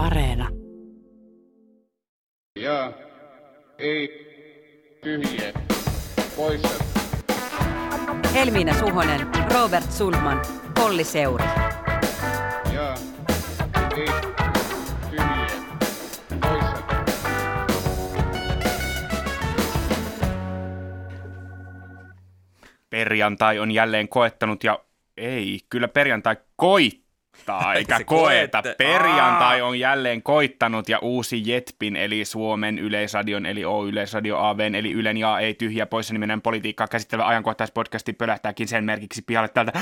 Areena. Ja ei tyhjä poissa. Helmiina Suhonen, Robert Sundman, Polli Seuri. Ja ei tyhjä poissa. Perjantai on jälleen koettanut ja ei, kyllä perjantai koittaa eikä se koeta. koette? Perjantai on jälleen koittanut ja uusi Jetpin eli Suomen Yleisradion eli O-Yleisradio AVn eli Ylen ja ei tyhjä poissa nimenen politiikkaa käsittelevä ajankohtaispodcasti pölähtääkin sen merkiksi pihalle täältä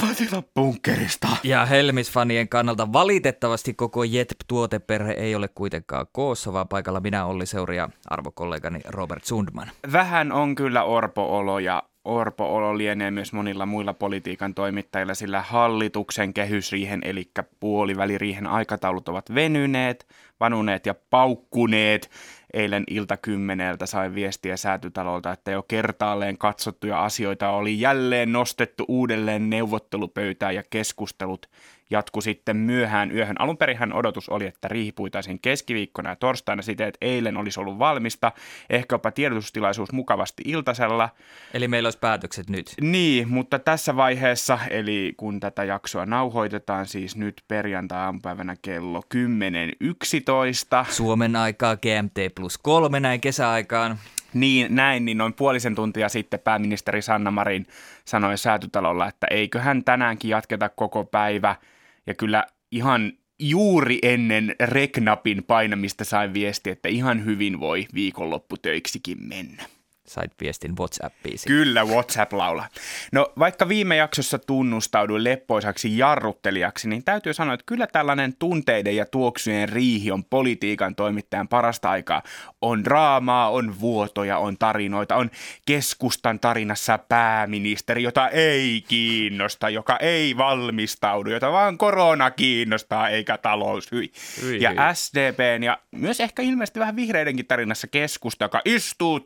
Patilan bunkkerista. Ja Helmis-fanien kannalta valitettavasti koko Jetp-tuoteperhe ei ole kuitenkaan koossa, vaan paikalla minä Olli Seuri ja arvokollegani Robert Sundman. Vähän on kyllä orpo-olo ja orpo-olo lienee myös monilla muilla politiikan toimittajilla, sillä hallituksen kehysriihen eli puoliväliriihen aikataulut ovat venyneet, vanuneet ja paukkuneet. Eilen ilta kymmeneltä sain viestiä säätytalolta, että jo kertaalleen katsottuja asioita oli jälleen nostettu uudelleen neuvottelupöytään ja keskustelut jatku sitten myöhään yöhön. Alun perinhän odotus oli, että riihi puitaisiin keskiviikkona ja torstaina siten, että eilen olisi ollut valmista. Ehkäpä tiedotustilaisuus mukavasti iltasella. Eli meillä olisi päätökset nyt. Niin, mutta tässä vaiheessa, eli kun tätä jaksoa nauhoitetaan siis nyt perjantai-aamupäivänä kello 10.11, Suomen aikaa GMT plus kolme näin kesäaikaan. niin näin, niin noin puolisen tuntia sitten pääministeri Sanna Marin sanoi säätytalolla, että eiköhän tänäänkin jatketa koko päivä. Ja kyllä ihan juuri ennen reknapin painamista sain viesti, että ihan hyvin voi viikonlopputöiksikin mennä. Sait viestin WhatsAppiin. Kyllä, WhatsApp laula. No vaikka viime jaksossa tunnustauduin leppoisaksi jarruttelijaksi, niin täytyy sanoa, että kyllä tällainen tunteiden ja tuoksujen riihi on politiikan toimittajan parasta aikaa. On draamaa, on vuotoja, on tarinoita, on keskustan tarinassa pääministeri, jota ei kiinnosta, joka ei valmistaudu, jota vaan korona kiinnostaa eikä talous. Hyi. Hyi, Ja. SDPn ja myös ehkä ilmeisesti vähän vihreidenkin tarinassa keskusta, joka istuu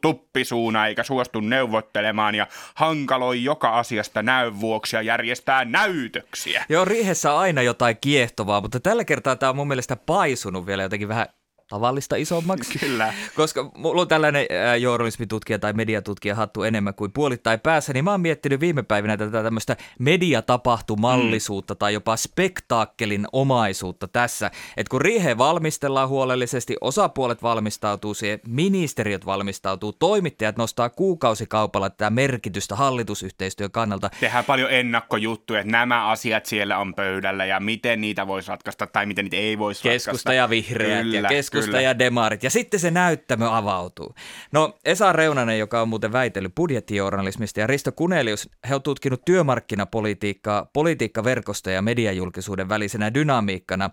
tuppisuuna eikä suostu neuvottelemaan ja hankaloi joka asiasta näyn vuoksi ja järjestää näytöksiä. Joo, riihessä aina jotain kiehtovaa, mutta tällä kertaa tämä on mun mielestä paisunut vielä jotenkin vähän tavallista isommaksi. Kyllä. Koska mulla on tällainen ää, journalismitutkija tai mediatutkija hattu enemmän kuin puolittain päässä, niin mä oon miettinyt viime päivinä tätä tämmöistä mediatapahtumallisuutta mm. tai jopa spektaakkelin omaisuutta tässä. Että kun riiheen valmistellaan huolellisesti, osapuolet valmistautuu siihen, ministeriöt valmistautuu, toimittajat nostaa kuukausikaupalla tätä merkitystä hallitusyhteistyön kannalta. Tehdään paljon ennakkojuttuja, että nämä asiat siellä on pöydällä ja miten niitä voisi ratkaista tai miten niitä ei voisi Keskusta ratkaista. ja vihreät Kyllä, ja keskusta kyllä. ja demarit. Ja sitten se näyttämö avautuu. No Esa Reunanen, joka on muuten väitellyt budjettijournalismista ja Risto Kunelius, he on tutkinut työmarkkinapolitiikkaa, politiikkaverkosta ja mediajulkisuuden välisenä dynamiikkana.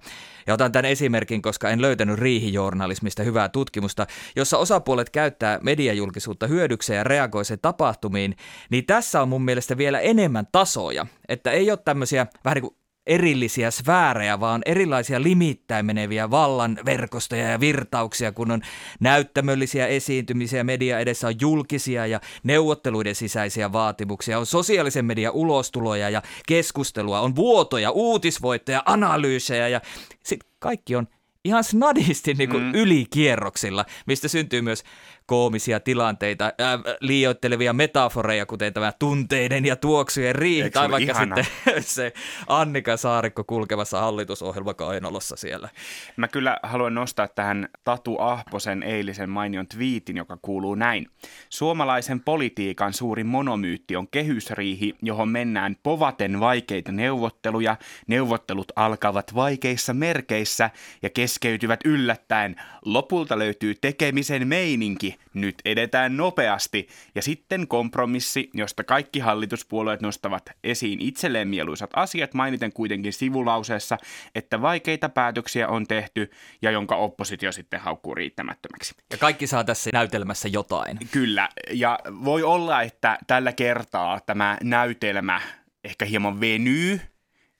Ja otan tämän esimerkin, koska en löytänyt riihijournalismista hyvää tutkimusta, jossa osapuolet käyttää mediajulkisuutta hyödykseen ja reagoi sen tapahtumiin, niin tässä on mun mielestä vielä enemmän tasoja. Että ei ole tämmöisiä vähän niin kuin erillisiä sfäärejä, vaan erilaisia limittäin meneviä vallan verkostoja ja virtauksia, kun on näyttämöllisiä esiintymisiä, media edessä on julkisia ja neuvotteluiden sisäisiä vaatimuksia, on sosiaalisen median ulostuloja ja keskustelua, on vuotoja, uutisvoittoja, analyysejä ja sitten kaikki on ihan snadisti niin kuin mm. ylikierroksilla, mistä syntyy myös koomisia tilanteita, ää, liioittelevia metaforeja, kuten tämä tunteiden ja tuoksujen riihi, tai vaikka ihanaa? sitten se Annika Saarikko kulkemassa hallitusohjelma kainalossa siellä. Mä kyllä haluan nostaa tähän Tatu Ahposen eilisen mainion twiitin, joka kuuluu näin. Suomalaisen politiikan suuri monomyytti on kehysriihi, johon mennään povaten vaikeita neuvotteluja. Neuvottelut alkavat vaikeissa merkeissä ja keskeytyvät yllättäen. Lopulta löytyy tekemisen meininki. Nyt edetään nopeasti. Ja sitten kompromissi, josta kaikki hallituspuolueet nostavat esiin itselleen mieluisat asiat, mainiten kuitenkin sivulauseessa, että vaikeita päätöksiä on tehty ja jonka oppositio sitten haukkuu riittämättömäksi. Ja kaikki saa tässä näytelmässä jotain. Kyllä, ja voi olla, että tällä kertaa tämä näytelmä ehkä hieman venyy,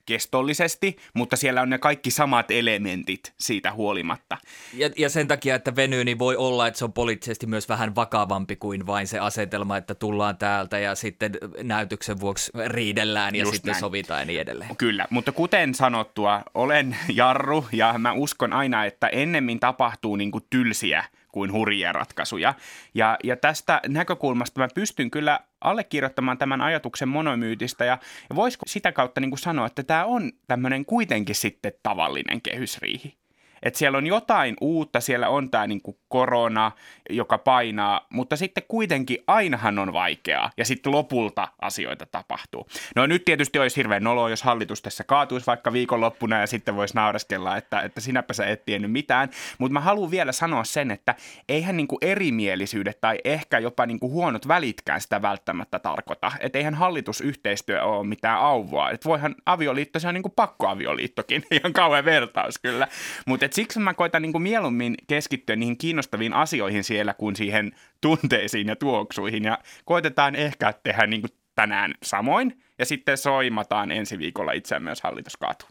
kestollisesti, mutta siellä on ne kaikki samat elementit siitä huolimatta. Ja, ja sen takia, että venyy, niin voi olla, että se on poliittisesti myös vähän vakavampi kuin vain se asetelma, että tullaan täältä ja sitten näytöksen vuoksi riidellään ja Just sitten näin. sovitaan ja niin edelleen. Kyllä, mutta kuten sanottua, olen jarru ja mä uskon aina, että ennemmin tapahtuu niin kuin tylsiä kuin hurjia ratkaisuja. Ja, ja tästä näkökulmasta mä pystyn kyllä allekirjoittamaan tämän ajatuksen monomyytistä ja, ja voisiko sitä kautta niin kuin sanoa, että tämä on tämmöinen kuitenkin sitten tavallinen kehysriihi. Että siellä on jotain uutta, siellä on tämä niinku korona, joka painaa, mutta sitten kuitenkin ainahan on vaikeaa ja sitten lopulta asioita tapahtuu. No nyt tietysti olisi hirveän noloa, jos hallitus tässä kaatuisi vaikka viikonloppuna ja sitten voisi naureskella, että, että sinäpä sä et tiennyt mitään. Mutta mä haluan vielä sanoa sen, että eihän niinku erimielisyydet tai ehkä jopa niinku huonot välitkään sitä välttämättä tarkoita. Että eihän hallitusyhteistyö ole mitään auvoa. Että voihan avioliitto, se on niinku pakkoavioliittokin, ihan kauhean vertaus kyllä. Mutta siksi mä koitan niinku mieluummin keskittyä niihin kiinnostaviin asioihin siellä kuin siihen tunteisiin ja tuoksuihin. Ja koitetaan ehkä tehdä niinku tänään samoin ja sitten soimataan ensi viikolla itseämme, jos hallitus kaatuu.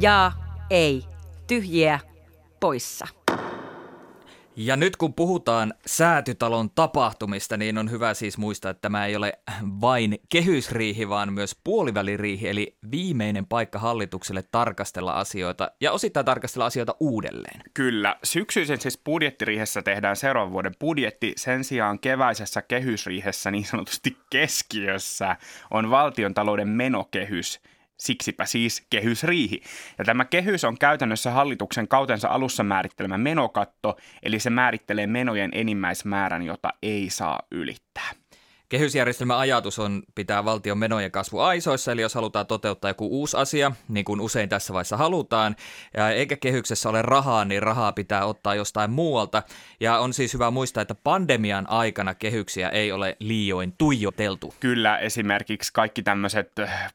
Ja ei. Tyhjiä poissa. Ja nyt kun puhutaan säätytalon tapahtumista, niin on hyvä siis muistaa, että tämä ei ole vain kehysriihi, vaan myös puoliväliriihi, eli viimeinen paikka hallitukselle tarkastella asioita ja osittain tarkastella asioita uudelleen. Kyllä. Syksyisen siis budjettiriihessä tehdään seuraavan vuoden budjetti. Sen sijaan keväisessä kehysriihessä niin sanotusti keskiössä on valtiontalouden menokehys. Siksipä siis kehysriihi. Ja tämä kehys on käytännössä hallituksen kautensa alussa määrittelemä menokatto, eli se määrittelee menojen enimmäismäärän, jota ei saa ylittää. Kehysjärjestelmän ajatus on pitää valtion menojen kasvu aisoissa, eli jos halutaan toteuttaa joku uusi asia, niin kuin usein tässä vaiheessa halutaan, ja eikä kehyksessä ole rahaa, niin rahaa pitää ottaa jostain muualta. Ja on siis hyvä muistaa, että pandemian aikana kehyksiä ei ole liioin tuijoteltu. Kyllä, esimerkiksi kaikki tämmöiset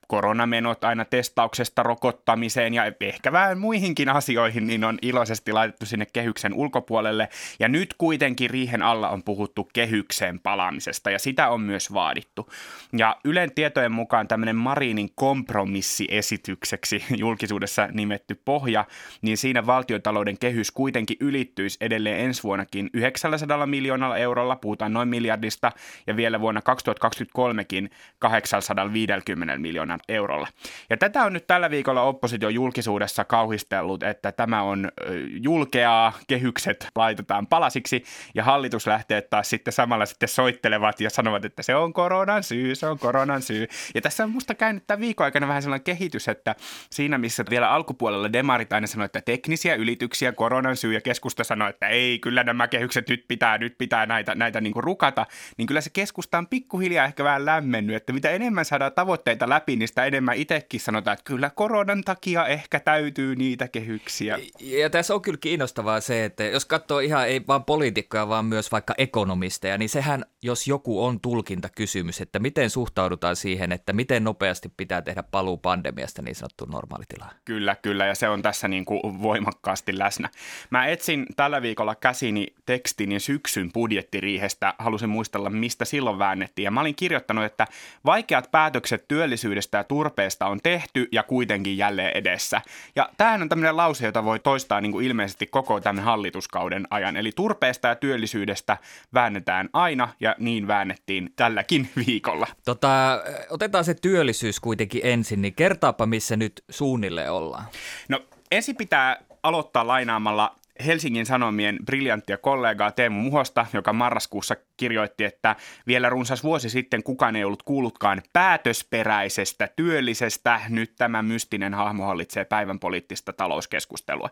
koronamenot aina testauksesta rokottamiseen ja ehkä vähän muihinkin asioihin, niin on iloisesti laitettu sinne kehyksen ulkopuolelle. Ja nyt kuitenkin riihen alla on puhuttu kehykseen palaamisesta, ja sitä on myös vaadittu. Ja Ylen tietojen mukaan tämmöinen Marinin kompromissiesitykseksi julkisuudessa nimetty pohja, niin siinä valtiotalouden kehys kuitenkin ylittyisi edelleen ensi vuonnakin 900 miljoonalla eurolla, puhutaan noin miljardista, ja vielä vuonna 2023kin 850 miljoonan eurolla. Ja tätä on nyt tällä viikolla oppositio julkisuudessa kauhistellut, että tämä on julkeaa, kehykset laitetaan palasiksi, ja hallitus lähtee taas sitten samalla sitten soittelevat ja sanovat, että se on koronan syy, se on koronan syy. Ja tässä on musta käynyt tämän viikon aikana vähän sellainen kehitys, että siinä missä vielä alkupuolella demarit aina sanoi, että teknisiä ylityksiä koronan syy ja keskusta sanoi, että ei, kyllä nämä kehykset nyt pitää, nyt pitää näitä, näitä niin kuin rukata, niin kyllä se keskusta on pikkuhiljaa ehkä vähän lämmennyt, että mitä enemmän saadaan tavoitteita läpi, niin sitä enemmän itsekin sanotaan, että kyllä koronan takia ehkä täytyy niitä kehyksiä. Ja tässä on kyllä kiinnostavaa se, että jos katsoo ihan ei vaan poliitikkoja, vaan myös vaikka ekonomisteja, niin sehän, jos joku on tulkintakysymys, että miten suhtaudutaan siihen, että miten nopeasti pitää tehdä paluu pandemiasta niin sanottuun normaalitilaan. Kyllä, kyllä, ja se on tässä niin kuin voimakkaasti läsnä. Mä etsin tällä viikolla käsini tekstini syksyn budjettiriihestä, halusin muistella, mistä silloin väännettiin, ja mä olin kirjoittanut, että vaikeat päätökset työllisyydestä ja turpeesta on tehty ja kuitenkin jälleen edessä. Ja tämähän on tämmöinen lause, jota voi toistaa niin kuin ilmeisesti koko tämän hallituskauden ajan, eli turpeesta ja työllisyydestä väännetään aina, ja niin väännettiin tälläkin viikolla. Tota, otetaan se työllisyys kuitenkin ensin, niin kertaapa missä nyt suunnille ollaan. No ensin pitää aloittaa lainaamalla Helsingin Sanomien briljanttia kollegaa Teemu Muhosta, joka marraskuussa kirjoitti, että vielä runsas vuosi sitten kukaan ei ollut kuullutkaan päätösperäisestä työllisestä. Nyt tämä mystinen hahmo hallitsee päivän poliittista talouskeskustelua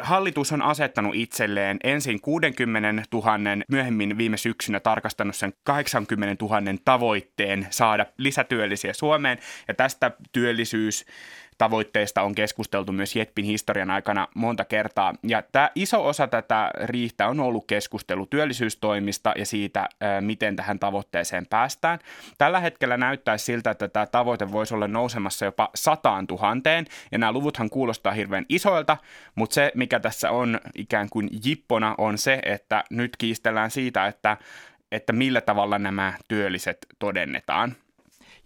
hallitus on asettanut itselleen ensin 60 000, myöhemmin viime syksynä tarkastanut sen 80 000 tavoitteen saada lisätyöllisiä Suomeen. Ja tästä työllisyys tavoitteista on keskusteltu myös Jetpin historian aikana monta kertaa. Ja tämä iso osa tätä riihtä on ollut keskustelu työllisyystoimista ja siitä, miten tähän tavoitteeseen päästään. Tällä hetkellä näyttäisi siltä, että tämä tavoite voisi olla nousemassa jopa sataan tuhanteen, ja nämä luvuthan kuulostaa hirveän isoilta, mutta se, mikä tässä on ikään kuin jippona, on se, että nyt kiistellään siitä, että että millä tavalla nämä työlliset todennetaan.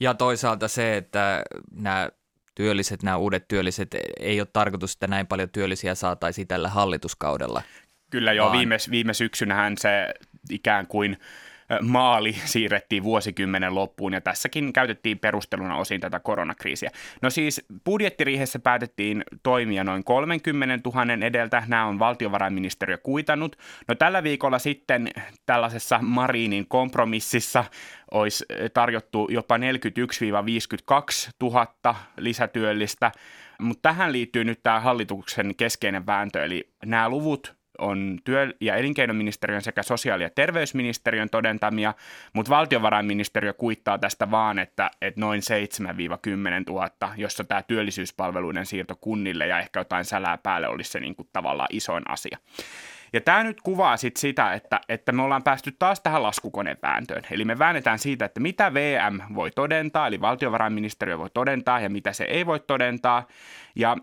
Ja toisaalta se, että nämä työlliset, nämä uudet työlliset, ei ole tarkoitus, että näin paljon työllisiä saataisiin tällä hallituskaudella. Kyllä joo, Vaan- viime, viime syksynähän se ikään kuin maali siirrettiin vuosikymmenen loppuun ja tässäkin käytettiin perusteluna osin tätä koronakriisiä. No siis budjettiriihessä päätettiin toimia noin 30 000 edeltä. Nämä on valtiovarainministeriö kuitannut. No tällä viikolla sitten tällaisessa Marinin kompromississa olisi tarjottu jopa 41-52 000 lisätyöllistä, mutta tähän liittyy nyt tämä hallituksen keskeinen vääntö, eli nämä luvut on työ- ja elinkeinoministeriön sekä sosiaali- ja terveysministeriön todentamia, mutta valtiovarainministeriö kuittaa tästä vaan, että, että noin 7-10 000, jossa tämä työllisyyspalveluiden siirto kunnille ja ehkä jotain sälää päälle olisi se niin kuin tavallaan isoin asia. Ja tämä nyt kuvaa sit sitä, että, että me ollaan päästy taas tähän laskukonevääntöön. Eli me väännetään siitä, että mitä VM voi todentaa, eli valtiovarainministeriö voi todentaa ja mitä se ei voi todentaa. Ja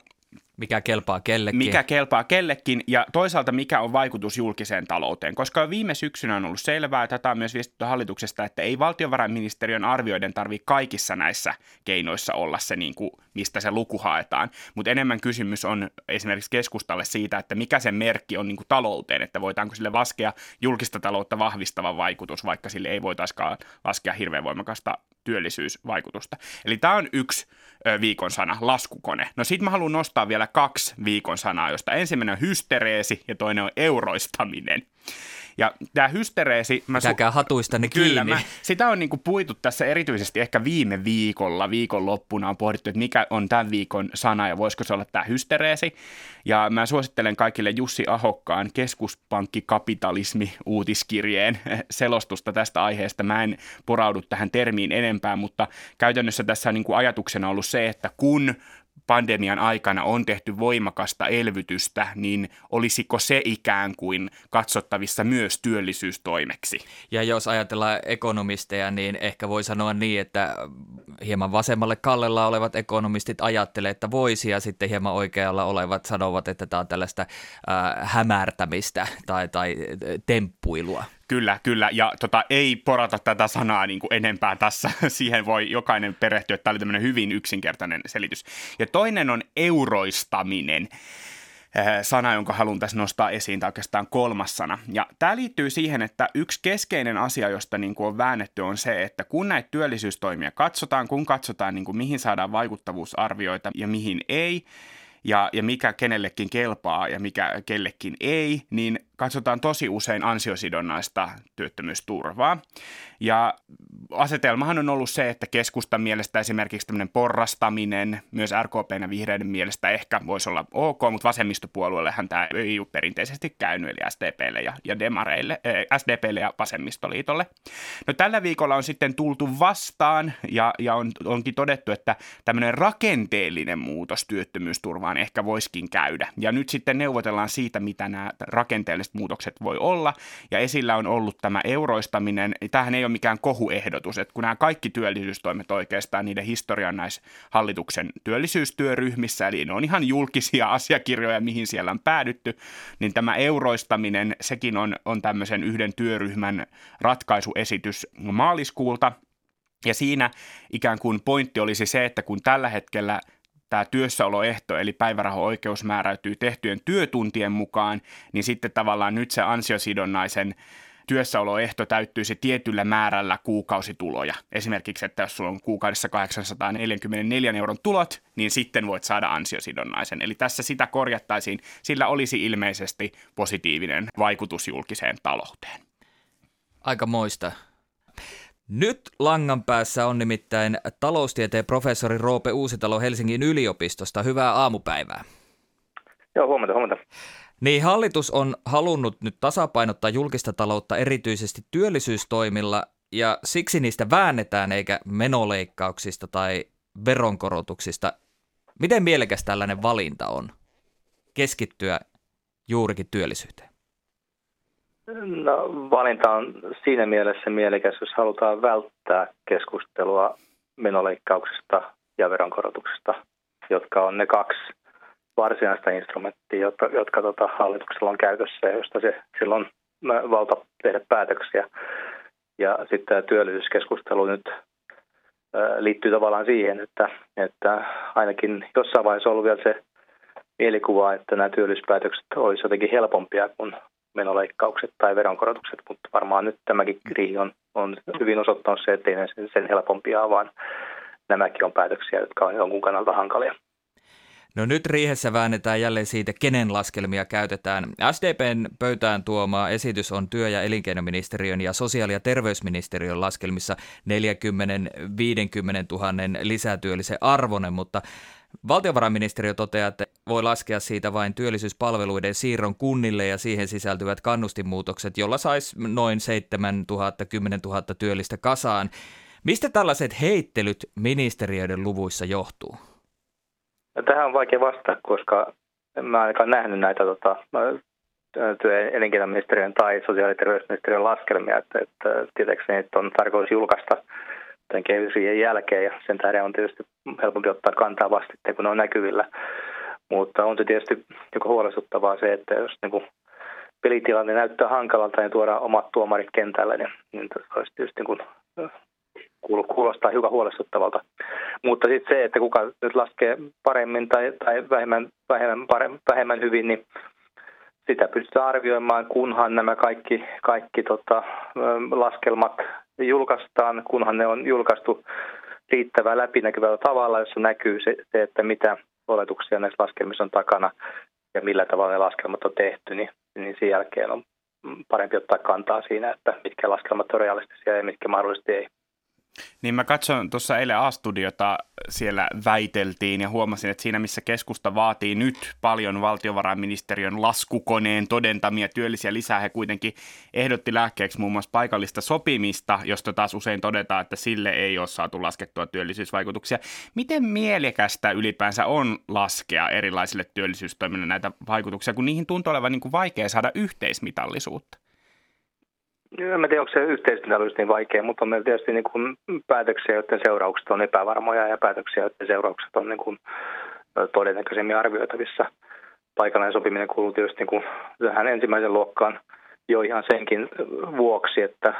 Mikä kelpaa kellekin. mikä kelpaa kellekin ja toisaalta mikä on vaikutus julkiseen talouteen. Koska viime syksynä on ollut selvää, tätä on myös viestitty hallituksesta, että ei valtiovarainministeriön arvioiden tarvitse kaikissa näissä keinoissa olla se, niin kuin, mistä se luku haetaan. Mutta enemmän kysymys on esimerkiksi keskustalle siitä, että mikä se merkki on niin kuin talouteen, että voitaanko sille laskea julkista taloutta vahvistava vaikutus, vaikka sille ei voitaisikaan laskea hirveän voimakasta työllisyysvaikutusta. Eli tämä on yksi viikon sana, laskukone. No sit mä haluan nostaa vielä kaksi viikon sanaa, josta ensimmäinen on hystereesi ja toinen on euroistaminen. Ja tämä hystereesi... Mä Pitäkää hatuistanne Kyllä, kiinni. mä, sitä on niinku puitu tässä erityisesti ehkä viime viikolla, viikonloppuna on pohdittu, että mikä on tämän viikon sana ja voisiko se olla tämä hystereesi. Ja mä suosittelen kaikille Jussi Ahokkaan keskuspankkikapitalismi uutiskirjeen selostusta tästä aiheesta. Mä en poraudu tähän termiin enempää, mutta käytännössä tässä on niinku ajatuksena ollut se, että kun pandemian aikana on tehty voimakasta elvytystä, niin olisiko se ikään kuin katsottavissa myös työllisyystoimeksi? Ja jos ajatellaan ekonomisteja, niin ehkä voi sanoa niin, että hieman vasemmalle kallella olevat ekonomistit ajattelee, että voisi, ja sitten hieman oikealla olevat sanovat, että tämä on tällaista äh, hämärtämistä tai, tai temppuilua. Kyllä, kyllä. Ja tota, ei porata tätä sanaa niin kuin enempää tässä. Siihen voi jokainen perehtyä. Tämä oli tämmöinen hyvin yksinkertainen selitys. Ja toinen on euroistaminen. äh, sana, jonka haluan tässä nostaa esiin, tai oikeastaan kolmas sana. Ja tämä liittyy siihen, että yksi keskeinen asia, josta niin kuin on väännetty, on se, että kun näitä työllisyystoimia katsotaan, kun katsotaan, niin kuin mihin saadaan vaikuttavuusarvioita ja mihin ei, ja, ja mikä kenellekin kelpaa ja mikä kellekin ei, niin katsotaan tosi usein ansiosidonnaista työttömyysturvaa. Ja asetelmahan on ollut se, että keskustan mielestä esimerkiksi tämmöinen porrastaminen, myös RKPn ja vihreiden mielestä ehkä voisi olla ok, mutta vasemmistopuolueellehan tämä ei ole perinteisesti käynyt, eli SDPlle ja, ja Demareille, äh, SDPlle ja Vasemmistoliitolle. No tällä viikolla on sitten tultu vastaan ja, ja on, onkin todettu, että tämmöinen rakenteellinen muutos työttömyysturvaan ehkä voisikin käydä. Ja nyt sitten neuvotellaan siitä, mitä nämä rakenteelliset muutokset voi olla. Ja esillä on ollut tämä euroistaminen. Tämähän ei ole mikään kohuehdotus, että kun nämä kaikki työllisyystoimet oikeastaan, niiden historia on näissä hallituksen työllisyystyöryhmissä, eli ne on ihan julkisia asiakirjoja, mihin siellä on päädytty, niin tämä euroistaminen, sekin on, on tämmöisen yhden työryhmän ratkaisuesitys maaliskuulta. Ja siinä ikään kuin pointti olisi se, että kun tällä hetkellä tämä työssäoloehto eli päiväraho-oikeus määräytyy tehtyjen työtuntien mukaan, niin sitten tavallaan nyt se ansiosidonnaisen työssäoloehto täyttyisi tietyllä määrällä kuukausituloja. Esimerkiksi, että jos sulla on kuukaudessa 844 euron tulot, niin sitten voit saada ansiosidonnaisen. Eli tässä sitä korjattaisiin, sillä olisi ilmeisesti positiivinen vaikutus julkiseen talouteen. Aika moista. Nyt langan päässä on nimittäin taloustieteen professori Roope Uusitalo Helsingin yliopistosta. Hyvää aamupäivää. Joo, huomenta, huomenta. Niin hallitus on halunnut nyt tasapainottaa julkista taloutta erityisesti työllisyystoimilla ja siksi niistä väännetään eikä menoleikkauksista tai veronkorotuksista. Miten mielekäs tällainen valinta on keskittyä juurikin työllisyyteen? No, valinta on siinä mielessä mielekäs, jos halutaan välttää keskustelua menoleikkauksista ja veronkorotuksista, jotka on ne kaksi varsinaista instrumenttia, jotka, jotka tota, hallituksella on käytössä ja josta se silloin valta tehdä päätöksiä. Ja sitten tämä työllisyyskeskustelu nyt liittyy tavallaan siihen, että, että ainakin jossain vaiheessa on ollut vielä se mielikuva, että nämä työllisyyspäätökset olisivat jotenkin helpompia kuin menoleikkaukset tai veronkorotukset, mutta varmaan nyt tämäkin kriisi on, on hyvin osoittanut se, ettei ne sen helpompia, vaan nämäkin on päätöksiä, jotka on jonkun kannalta hankalia. No nyt riihessä väännetään jälleen siitä, kenen laskelmia käytetään. SDPn pöytään tuoma esitys on työ- ja elinkeinoministeriön ja sosiaali- ja terveysministeriön laskelmissa 40-50 000 lisätyöllisen arvonen, mutta Valtiovarainministeriö toteaa, että voi laskea siitä vain työllisyyspalveluiden siirron kunnille ja siihen sisältyvät kannustinmuutokset, jolla saisi noin 7 000 10 000 työllistä kasaan. Mistä tällaiset heittelyt ministeriöiden luvuissa johtuu? No, tähän on vaikea vastata, koska en mä ainakaan nähnyt näitä tota, työ- ja elinkeinoministeriön tai sosiaali- ja terveysministeriön laskelmia, että, että tietääkseni on tarkoitus julkaista tämän kehysriihen jälkeen ja sen tähden on tietysti helpompi ottaa kantaa vasta kun ne on näkyvillä. Mutta on se tietysti joko huolestuttavaa se, että jos niin kuin pelitilanne näyttää hankalalta ja tuodaan omat tuomarit kentälle, niin, niin olisi tietysti niin kuin, kuulostaa hiukan huolestuttavalta. Mutta sitten se, että kuka nyt laskee paremmin tai, tai vähemmän, vähemmän, paremmin, vähemmän hyvin, niin sitä pystytään arvioimaan, kunhan nämä kaikki, kaikki tota, laskelmat julkaistaan, kunhan ne on julkaistu riittävää läpinäkyvällä tavalla, jossa näkyy se, se, että mitä oletuksia näissä laskelmissa on takana ja millä tavalla ne laskelmat on tehty, niin, niin sen jälkeen on parempi ottaa kantaa siinä, että mitkä laskelmat on realistisia ja mitkä mahdollisesti ei. Niin mä katson tuossa eilen A-studiota, siellä väiteltiin ja huomasin, että siinä missä keskusta vaatii nyt paljon valtiovarainministeriön laskukoneen todentamia työllisiä lisää, he kuitenkin ehdotti lääkkeeksi muun muassa paikallista sopimista, josta taas usein todetaan, että sille ei ole saatu laskettua työllisyysvaikutuksia. Miten mielekästä ylipäänsä on laskea erilaisille työllisyystoimille näitä vaikutuksia, kun niihin tuntuu olevan niin kuin vaikea saada yhteismitallisuutta? En tiedä, onko se yhteismitallisuus niin vaikea, mutta on meillä tietysti niin kuin päätöksiä, joiden seuraukset on epävarmoja ja päätöksiä, joiden seuraukset on niin kuin todennäköisemmin arvioitavissa. Paikallinen sopiminen kuuluu tietysti niin kuin tähän ensimmäisen luokkaan jo ihan senkin vuoksi, että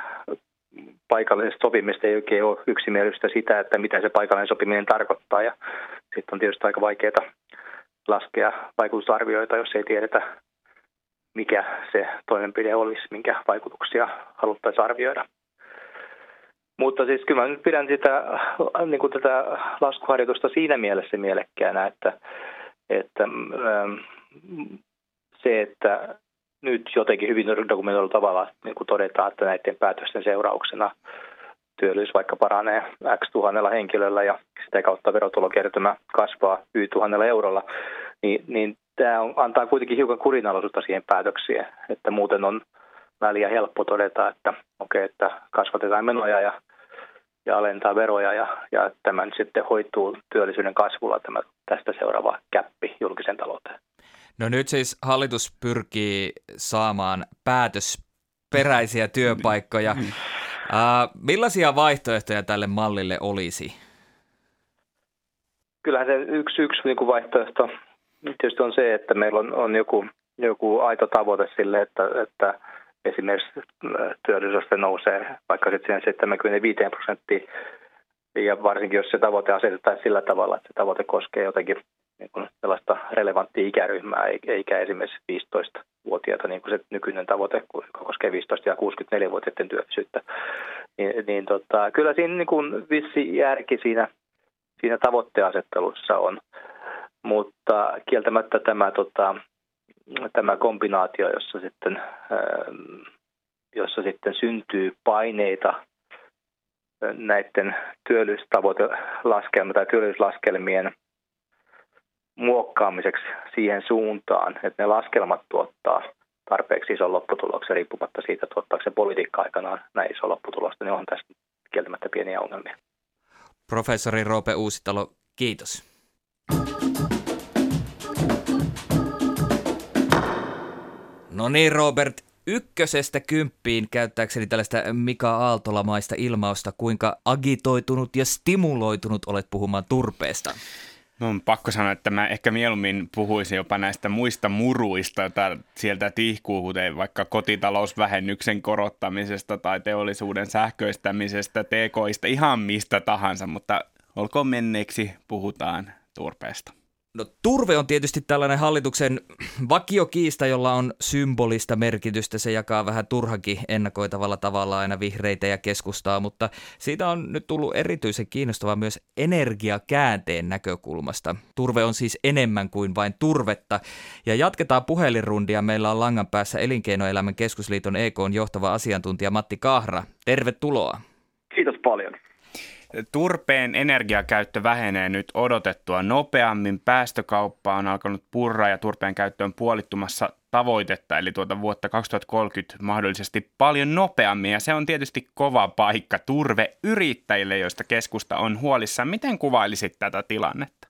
paikallisesta sopimista ei oikein ole yksimielistä sitä, että mitä se paikallinen sopiminen tarkoittaa. Ja sitten on tietysti aika vaikeaa laskea vaikutusarvioita, jos ei tiedetä, mikä se toimenpide olisi, minkä vaikutuksia haluttaisiin arvioida. Mutta siis kyllä mä nyt pidän sitä, niin kuin tätä laskuharjoitusta siinä mielessä mielekkäänä, että, että ähm, se, että nyt jotenkin hyvin dokumentoidulla tavalla niin kuin todetaan, että näiden päätösten seurauksena työllisyys vaikka paranee X tuhannella henkilöllä ja sitä kautta verotulokertymä kasvaa Y tuhannella eurolla, niin, niin tämä on, antaa kuitenkin hiukan kurinalaisuutta siihen päätöksiin, että muuten on väliä helppo todeta, että okei, okay, että kasvatetaan menoja ja, ja alentaa veroja ja, ja tämän sitten hoituu työllisyyden kasvulla tämä tästä seuraava käppi julkisen talouteen. No nyt siis hallitus pyrkii saamaan päätösperäisiä työpaikkoja. Uh, millaisia vaihtoehtoja tälle mallille olisi? Kyllähän se yksi, yksi niin kuin vaihtoehto tietysti on se, että meillä on, on joku, joku aito tavoite sille, että, että esimerkiksi äh, työllisyysaste nousee vaikka sitten 75 prosenttiin. Ja varsinkin jos se tavoite asetetaan sillä tavalla, että se tavoite koskee jotenkin niin kuin sellaista relevanttia ikäryhmää, eikä esimerkiksi 15-vuotiaita, niin kuin se nykyinen tavoite, joka koskee 15- ja 64-vuotiaiden työllisyyttä. Niin, niin tota, kyllä siinä niin kuin vissi järki siinä, siinä tavoitteasettelussa on. Mutta kieltämättä tämä, tota, tämä kombinaatio, jossa sitten, ähm, jossa sitten syntyy paineita näiden työllisyystavoitelaskelmien tai työllisyyslaskelmien muokkaamiseksi siihen suuntaan, että ne laskelmat tuottaa tarpeeksi ison lopputuloksen riippumatta siitä, tuottaako se politiikka aikanaan näin iso lopputulosta, niin on tässä kieltämättä pieniä ongelmia. Professori Roope Uusitalo, kiitos. No niin, Robert, ykkösestä kymppiin käyttääkseni tällaista Mika Aaltolamaista ilmausta, kuinka agitoitunut ja stimuloitunut olet puhumaan turpeesta? No, on pakko sanoa, että mä ehkä mieluummin puhuisin jopa näistä muista muruista, joita sieltä tihkuu, kuten vaikka kotitalousvähennyksen korottamisesta tai teollisuuden sähköistämisestä, tekoista, ihan mistä tahansa, mutta olkoon menneeksi, puhutaan turpeesta. No, turve on tietysti tällainen hallituksen vakiokiista, jolla on symbolista merkitystä. Se jakaa vähän turhakin ennakoitavalla tavalla aina vihreitä ja keskustaa, mutta siitä on nyt tullut erityisen kiinnostava myös energiakäänteen näkökulmasta. Turve on siis enemmän kuin vain turvetta. Ja jatketaan puhelinrundia. Meillä on langan päässä Elinkeinoelämän keskusliiton EKn johtava asiantuntija Matti Kahra. Tervetuloa. Kiitos paljon. Turpeen energiakäyttö vähenee nyt odotettua nopeammin. Päästökauppa on alkanut purra ja turpeen käyttö on puolittumassa tavoitetta, eli tuota vuotta 2030 mahdollisesti paljon nopeammin. Ja se on tietysti kova paikka turveyrittäjille, joista keskusta on huolissaan. Miten kuvailisit tätä tilannetta?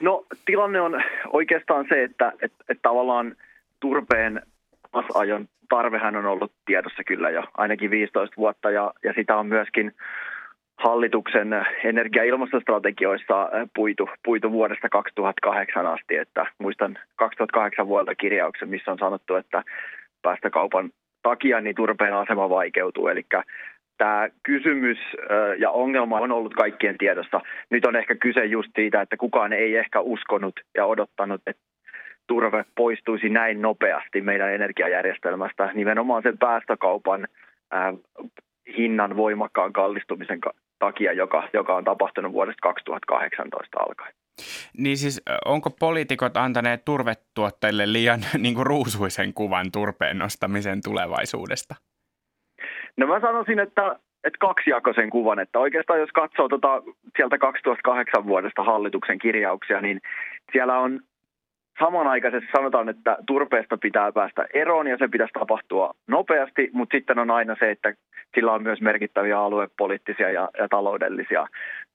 No tilanne on oikeastaan se, että, että, että tavallaan turpeen ajon tarvehän on ollut tiedossa kyllä jo ainakin 15 vuotta ja, ja sitä on myöskin hallituksen energia- ja ilmastostrategioissa puitu, puitu vuodesta 2008 asti. Että muistan 2008 vuodelta kirjauksen, missä on sanottu, että päästökaupan takia niin turpeen asema vaikeutuu. Eli tämä kysymys ja ongelma on ollut kaikkien tiedossa. Nyt on ehkä kyse just siitä, että kukaan ei ehkä uskonut ja odottanut, että turve poistuisi näin nopeasti meidän energiajärjestelmästä nimenomaan sen päästökaupan hinnan voimakkaan kallistumisen takia, joka, joka on tapahtunut vuodesta 2018 alkaen. Niin siis onko poliitikot antaneet turvetuotteille liian niin kuin ruusuisen kuvan turpeen nostamisen tulevaisuudesta? No mä sanoisin, että, että kaksijakoisen kuvan, että oikeastaan jos katsoo tota, sieltä 2008 vuodesta hallituksen kirjauksia, niin siellä on samanaikaisesti sanotaan, että turpeesta pitää päästä eroon ja se pitäisi tapahtua nopeasti, mutta sitten on aina se, että sillä on myös merkittäviä aluepoliittisia ja, ja taloudellisia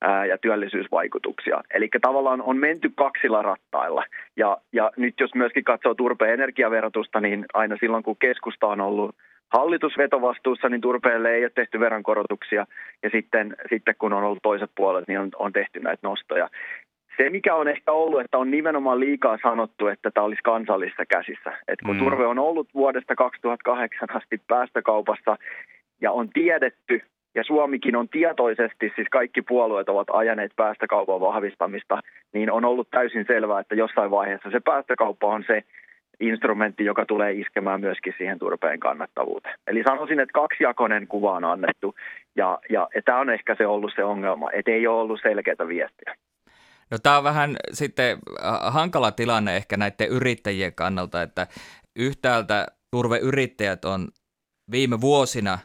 ää, ja työllisyysvaikutuksia. Eli tavallaan on menty kaksilla rattailla. Ja, ja nyt jos myöskin katsoo turpeen energiaverotusta, niin aina silloin kun keskusta on ollut hallitusvetovastuussa, niin turpeelle ei ole tehty veronkorotuksia ja sitten, sitten kun on ollut toiset puolet, niin on, on tehty näitä nostoja se, mikä on ehkä ollut, että on nimenomaan liikaa sanottu, että tämä olisi kansallista käsissä. Et kun mm. turve on ollut vuodesta 2008 asti päästökaupassa ja on tiedetty, ja Suomikin on tietoisesti, siis kaikki puolueet ovat ajaneet päästökaupan vahvistamista, niin on ollut täysin selvää, että jossain vaiheessa se päästökauppa on se instrumentti, joka tulee iskemään myöskin siihen turpeen kannattavuuteen. Eli sanoisin, että kaksijakoinen kuva on annettu, ja, ja, ja tämä on ehkä se ollut se ongelma, että ei ole ollut selkeää viestiä. No tämä on vähän sitten äh, hankala tilanne ehkä näiden yrittäjien kannalta, että yhtäältä turveyrittäjät on viime vuosina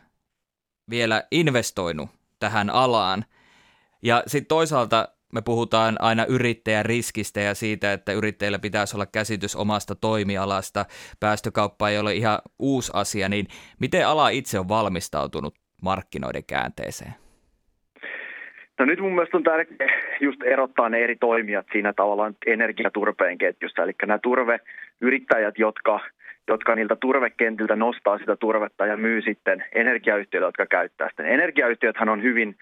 vielä investoinut tähän alaan. Ja sitten toisaalta me puhutaan aina yrittäjän riskistä ja siitä, että yrittäjillä pitäisi olla käsitys omasta toimialasta. Päästökauppa ei ole ihan uusi asia, niin miten ala itse on valmistautunut markkinoiden käänteeseen? No nyt mun mielestä on tärkeää just erottaa ne eri toimijat siinä tavallaan energiaturpeen ketjussa. Eli nämä turveyrittäjät, jotka, jotka niiltä turvekentiltä nostaa sitä turvetta ja myy sitten energiayhtiöille, jotka käyttää sitä. Energiayhtiöthän on hyvin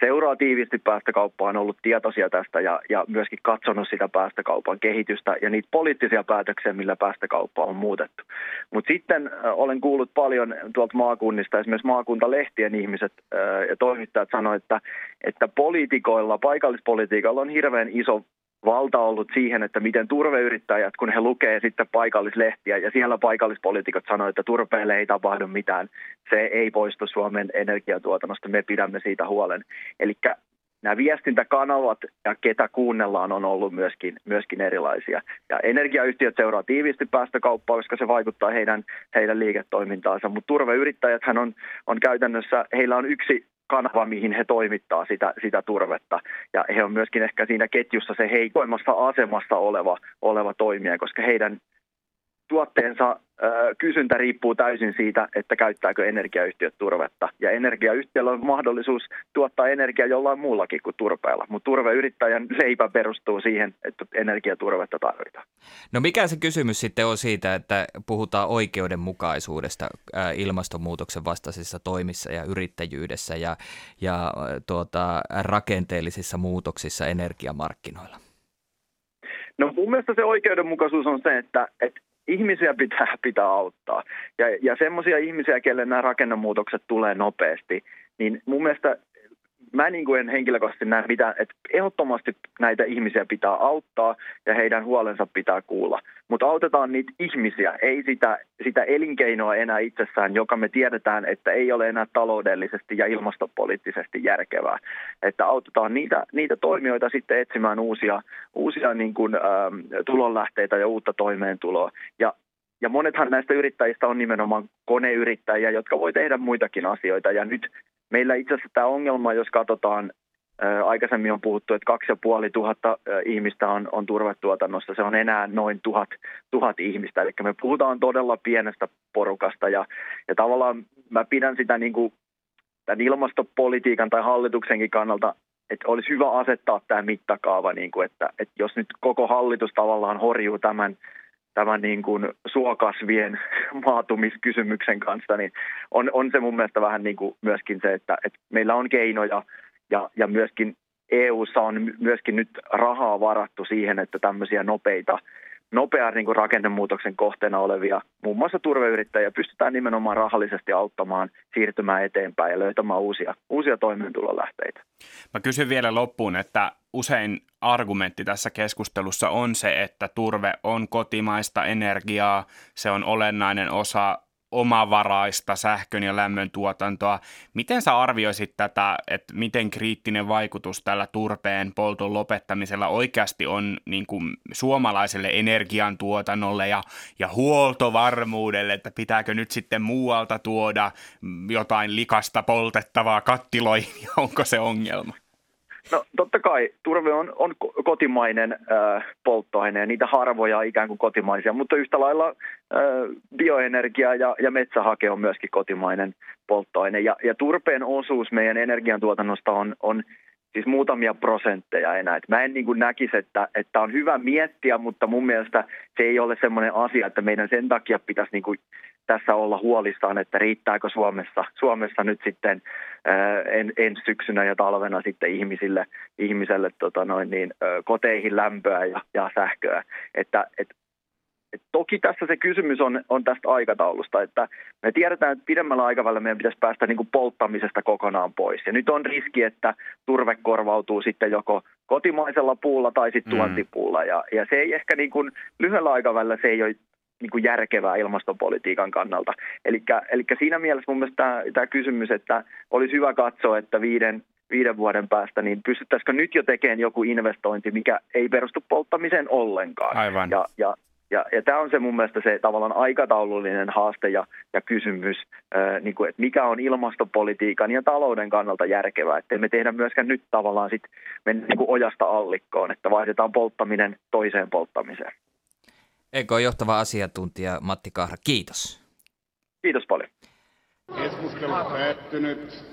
seuraa tiiviisti päästökauppaa, on ollut tietoisia tästä ja, ja myöskin katsonut sitä päästökaupan kehitystä ja niitä poliittisia päätöksiä, millä päästökauppa on muutettu. Mutta sitten olen kuullut paljon tuolta maakunnista, esimerkiksi maakuntalehtien ihmiset ja toimittajat sanoivat, että, että poliitikoilla, paikallispolitiikalla on hirveän iso valta ollut siihen, että miten turveyrittäjät, kun he lukee sitten paikallislehtiä ja siellä paikallispoliitikot sanoivat, että turpeelle ei tapahdu mitään, se ei poistu Suomen energiatuotannosta, me pidämme siitä huolen. Eli nämä viestintäkanavat ja ketä kuunnellaan on ollut myöskin, myöskin erilaisia. Ja energiayhtiöt seuraa tiiviisti päästökauppaa, koska se vaikuttaa heidän, heidän liiketoimintaansa, mutta turveyrittäjäthän on, on käytännössä, heillä on yksi kanava, mihin he toimittaa sitä, sitä turvetta. Ja he on myöskin ehkä siinä ketjussa se heikoimmassa asemassa oleva, oleva toimija, koska heidän tuotteensa kysyntä riippuu täysin siitä, että käyttääkö energiayhtiöt turvetta. Ja energiayhtiöllä on mahdollisuus tuottaa energiaa jollain muullakin kuin turpeella. Mutta turveyrittäjän leipä perustuu siihen, että energiaturvetta tarvitaan. No mikä se kysymys sitten on siitä, että puhutaan oikeudenmukaisuudesta ilmastonmuutoksen vastaisissa toimissa ja yrittäjyydessä ja, ja tuota, rakenteellisissa muutoksissa energiamarkkinoilla? No mun mielestä se oikeudenmukaisuus on se, että, että ihmisiä pitää, pitää auttaa. Ja, ja semmoisia ihmisiä, kelle nämä rakennemuutokset tulee nopeasti, niin mun mielestä mä niin kuin en henkilökohtaisesti näe mitään, että ehdottomasti näitä ihmisiä pitää auttaa ja heidän huolensa pitää kuulla. Mutta autetaan niitä ihmisiä, ei sitä, sitä elinkeinoa enää itsessään, joka me tiedetään, että ei ole enää taloudellisesti ja ilmastopoliittisesti järkevää. Että autetaan niitä, niitä toimijoita sitten etsimään uusia, uusia niin kuin, ähm, tulonlähteitä ja uutta toimeentuloa. Ja ja monethan näistä yrittäjistä on nimenomaan koneyrittäjiä, jotka voi tehdä muitakin asioita. Ja nyt Meillä itse asiassa tämä ongelma, jos katsotaan, aikaisemmin on puhuttu, että 2500 ihmistä on, on turvetuotannossa, se on enää noin tuhat, tuhat ihmistä. Eli me puhutaan todella pienestä porukasta ja, ja tavallaan mä pidän sitä niin kuin tämän ilmastopolitiikan tai hallituksenkin kannalta, että olisi hyvä asettaa tämä mittakaava, niin kuin, että, että jos nyt koko hallitus tavallaan horjuu tämän tämän niin kuin suokasvien maatumiskysymyksen kanssa, niin on, on se mun mielestä vähän niin kuin myöskin se, että, että meillä on keinoja ja, ja myöskin EU:ssa on myöskin nyt rahaa varattu siihen, että tämmöisiä nopeita nopean niin kuin rakennemuutoksen kohteena olevia, muun muassa turveyrittäjiä, pystytään nimenomaan rahallisesti auttamaan siirtymään eteenpäin ja löytämään uusia, uusia toimeentulolähteitä. Mä kysyn vielä loppuun, että usein argumentti tässä keskustelussa on se, että turve on kotimaista energiaa, se on olennainen osa omavaraista sähkön ja lämmön tuotantoa. Miten sä arvioisit tätä, että miten kriittinen vaikutus tällä turpeen polton lopettamisella oikeasti on niin kuin suomalaiselle energiantuotannolle ja, ja huoltovarmuudelle, että pitääkö nyt sitten muualta tuoda jotain likasta poltettavaa kattiloihin ja onko se ongelma? No totta kai turve on, on kotimainen äh, polttoaine ja niitä harvoja ikään kuin kotimaisia, mutta yhtä lailla äh, bioenergia ja, ja metsähake on myöskin kotimainen polttoaine. Ja, ja turpeen osuus meidän energiantuotannosta on, on siis muutamia prosentteja enää. Et mä en niin kuin näkisi, että, että on hyvä miettiä, mutta mun mielestä se ei ole semmoinen asia, että meidän sen takia pitäisi niin kuin tässä olla huolissaan, että riittääkö Suomessa, Suomessa nyt sitten ää, en, ensi syksynä ja talvena sitten ihmisille, ihmiselle tota noin niin, koteihin lämpöä ja, ja sähköä. Että, et, et toki tässä se kysymys on, on tästä aikataulusta, että me tiedetään, että pidemmällä aikavälillä meidän pitäisi päästä niin kuin polttamisesta kokonaan pois. Ja nyt on riski, että turve korvautuu sitten joko kotimaisella puulla tai sitten mm. tuontipuulla. Ja, ja se ei ehkä niin kuin, lyhyellä aikavälillä se ei ole niin kuin järkevää ilmastopolitiikan kannalta. Eli siinä mielessä mun mielestä tämä, tämä kysymys, että olisi hyvä katsoa, että viiden, viiden vuoden päästä, niin pystyttäisikö nyt jo tekemään joku investointi, mikä ei perustu polttamiseen ollenkaan. Aivan. Ja, ja, ja, ja tämä on se mun mielestä se tavallaan aikataulullinen haaste ja, ja kysymys, ää, niin kuin, että mikä on ilmastopolitiikan ja talouden kannalta järkevää. Että me tehdä myöskään nyt tavallaan sit mennä niin kuin ojasta allikkoon, että vaihdetaan polttaminen toiseen polttamiseen. EK johtava asiantuntija Matti Kahra, kiitos. Kiitos paljon. Keskustelu päättynyt.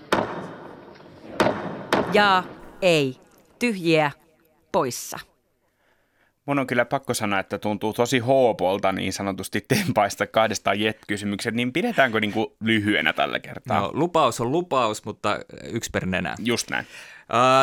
Ja ei. Tyhjiä poissa. Mun on kyllä pakko sanoa, että tuntuu tosi hoopolta niin sanotusti tempaista kahdesta jet-kysymykset, niin pidetäänkö niin kuin lyhyenä tällä kertaa? No, lupaus on lupaus, mutta yksi per nenä. Just näin.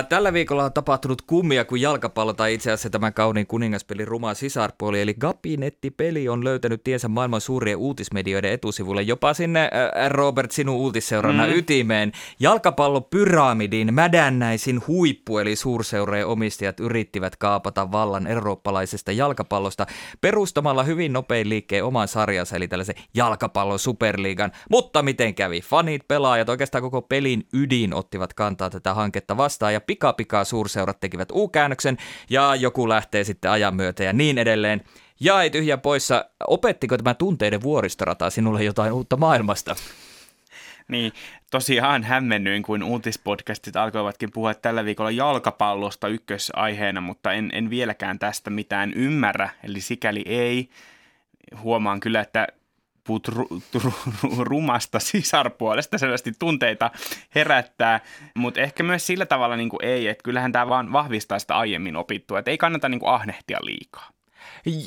Tällä viikolla on tapahtunut kummia kuin jalkapallo tai itse asiassa tämän kauniin kuningaspelin ruma sisarpuoli. Eli Gapi-nettipeli on löytänyt tiensä maailman suurien uutismedioiden etusivulle, jopa sinne Robert sinun uutisseurannan mm. ytimeen. Jalkapallopyramidin mädännäisin huippu eli suurseurojen omistajat yrittivät kaapata vallan eurooppalaisesta jalkapallosta perustamalla hyvin nopein liikkeen oman sarjansa eli tällaisen jalkapallon superliigan. Mutta miten kävi? Fanit, pelaajat, oikeastaan koko pelin ydin ottivat kantaa tätä hanketta vastaan vastaan ja pikapikaa suurseurat tekivät U-käännöksen ja joku lähtee sitten ajan myötä ja niin edelleen. Ja ei tyhjä poissa, opettiko tämä tunteiden vuoristorata sinulle jotain uutta maailmasta? Niin, tosiaan hämmennyin, kun uutispodcastit alkoivatkin puhua tällä viikolla jalkapallosta ykkösaiheena, mutta en, en vieläkään tästä mitään ymmärrä, eli sikäli ei huomaan kyllä, että puhut ru, ru, ru, rumasta sisarpuolesta, selvästi tunteita herättää, mutta ehkä myös sillä tavalla niin kuin ei, että kyllähän tämä vaan vahvistaa sitä aiemmin opittua, että ei kannata niin kuin ahnehtia liikaa.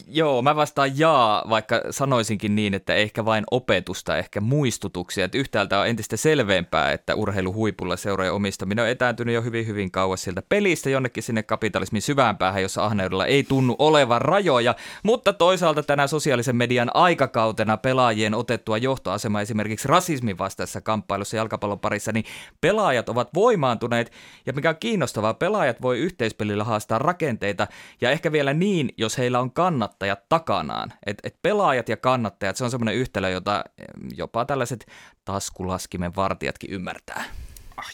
Joo, mä vastaan jaa, vaikka sanoisinkin niin, että ehkä vain opetusta, ehkä muistutuksia. Että yhtäältä on entistä selvempää, että urheiluhuipulla seurojen omistaminen on etääntynyt jo hyvin hyvin kauas sieltä pelistä jonnekin sinne kapitalismin syvään päähän, jossa ahneudella ei tunnu olevan rajoja. Mutta toisaalta tänä sosiaalisen median aikakautena pelaajien otettua johtoasema esimerkiksi rasismin vastaisessa kamppailussa jalkapallon parissa, niin pelaajat ovat voimaantuneet. Ja mikä on kiinnostavaa, pelaajat voi yhteispelillä haastaa rakenteita ja ehkä vielä niin, jos heillä on kannattajat takanaan. Et, et pelaajat ja kannattajat, se on semmoinen yhtälö, jota jopa tällaiset taskulaskimen vartijatkin ymmärtää. Ai.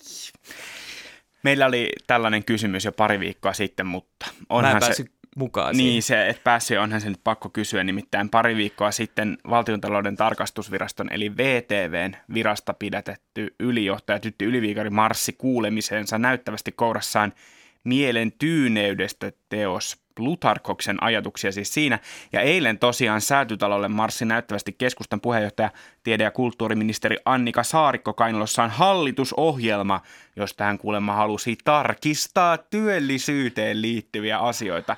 Meillä oli tällainen kysymys jo pari viikkoa sitten, mutta onhan Mä en se... mukaan Niin, se, että päässyt, onhan se nyt pakko kysyä. Nimittäin pari viikkoa sitten valtiontalouden tarkastusviraston eli VTVn virasta pidätetty ylijohtaja Tytti Yliviikari marssi kuulemiseensa näyttävästi kourassaan mielen tyyneydestä teos Plutarkoksen ajatuksia siis siinä. Ja eilen tosiaan säätytalolle marssi näyttävästi keskustan puheenjohtaja, tiede- ja kulttuuriministeri Annika Saarikko kainalossaan hallitusohjelma, josta hän kuulemma halusi tarkistaa työllisyyteen liittyviä asioita.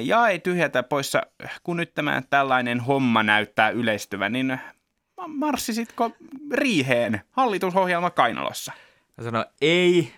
Ja ei tyhjätä poissa, kun nyt tämä tällainen homma näyttää yleistyvän, niin marssisitko riiheen hallitusohjelma kainalossa? Mä sanoin, ei,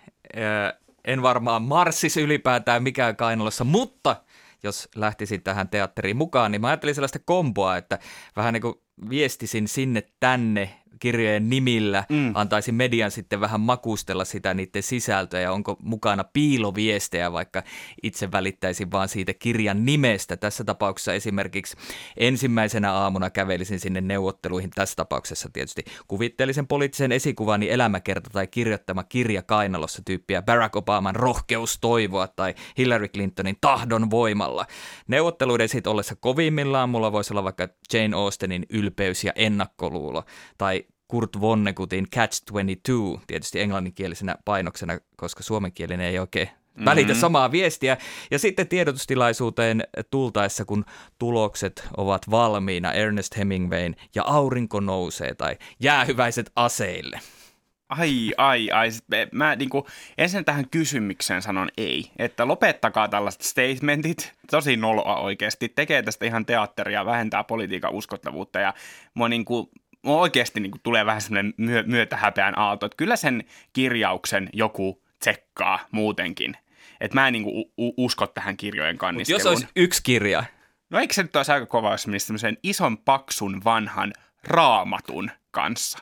en varmaan marssis ylipäätään mikään kainalossa, mutta jos lähtisin tähän teatteriin mukaan, niin mä ajattelin sellaista komboa, että vähän niin kuin viestisin sinne tänne kirjojen nimillä, mm. antaisin median sitten vähän makustella sitä niiden sisältöä ja onko mukana piiloviestejä, vaikka itse välittäisin vaan siitä kirjan nimestä. Tässä tapauksessa esimerkiksi ensimmäisenä aamuna kävelisin sinne neuvotteluihin, tässä tapauksessa tietysti kuvitteellisen poliittisen esikuvani elämäkerta tai kirjoittama kirja kainalossa tyyppiä Barack Obaman rohkeus toivoa tai Hillary Clintonin tahdon voimalla. Neuvotteluiden sitten ollessa kovimmillaan mulla voisi olla vaikka Jane Austenin ylpeys ja ennakkoluulo tai Kurt Vonnegutin Catch-22, tietysti englanninkielisenä painoksena, koska suomenkielinen ei oikein mm-hmm. välitä samaa viestiä. Ja sitten tiedotustilaisuuteen tultaessa, kun tulokset ovat valmiina Ernest Hemingwayn ja aurinko nousee tai jäähyväiset aseille. Ai, ai, ai. Mä niin kuin, ensin tähän kysymykseen sanon ei. Että lopettakaa tällaiset statementit. Tosi noloa oikeasti. Tekee tästä ihan teatteria, vähentää politiikan uskottavuutta. Ja mua niin kuin, oikeasti niin kuin tulee vähän semmoinen myö, myötähäpeän aalto, että kyllä sen kirjauksen joku tsekkaa muutenkin. Että mä en niin kuin usko tähän kirjojen kannisteluun. Mut jos olisi yksi kirja. No eikö se nyt olisi aika kova, jos semmoisen ison paksun vanhan raamatun kanssa?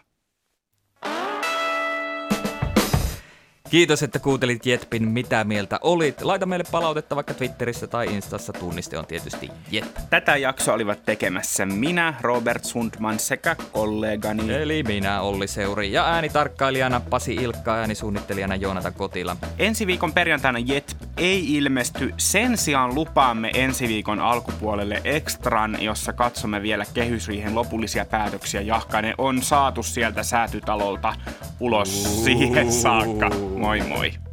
Kiitos, että kuuntelit Jetpin Mitä mieltä olit. Laita meille palautetta vaikka Twitterissä tai Instassa. Tunniste on tietysti Jet. Tätä jaksoa olivat tekemässä minä, Robert Sundman sekä kollegani. Eli minä, Olli Seuri. Ja äänitarkkailijana Pasi Ilkka, äänisuunnittelijana Joonata Kotila. Ensi viikon perjantaina Jet ei ilmesty. Sen sijaan lupaamme ensi viikon alkupuolelle ekstran, jossa katsomme vielä kehysriihen lopullisia päätöksiä. Jahkainen on saatu sieltä säätytalolta ulos siihen saakka. Moi moi.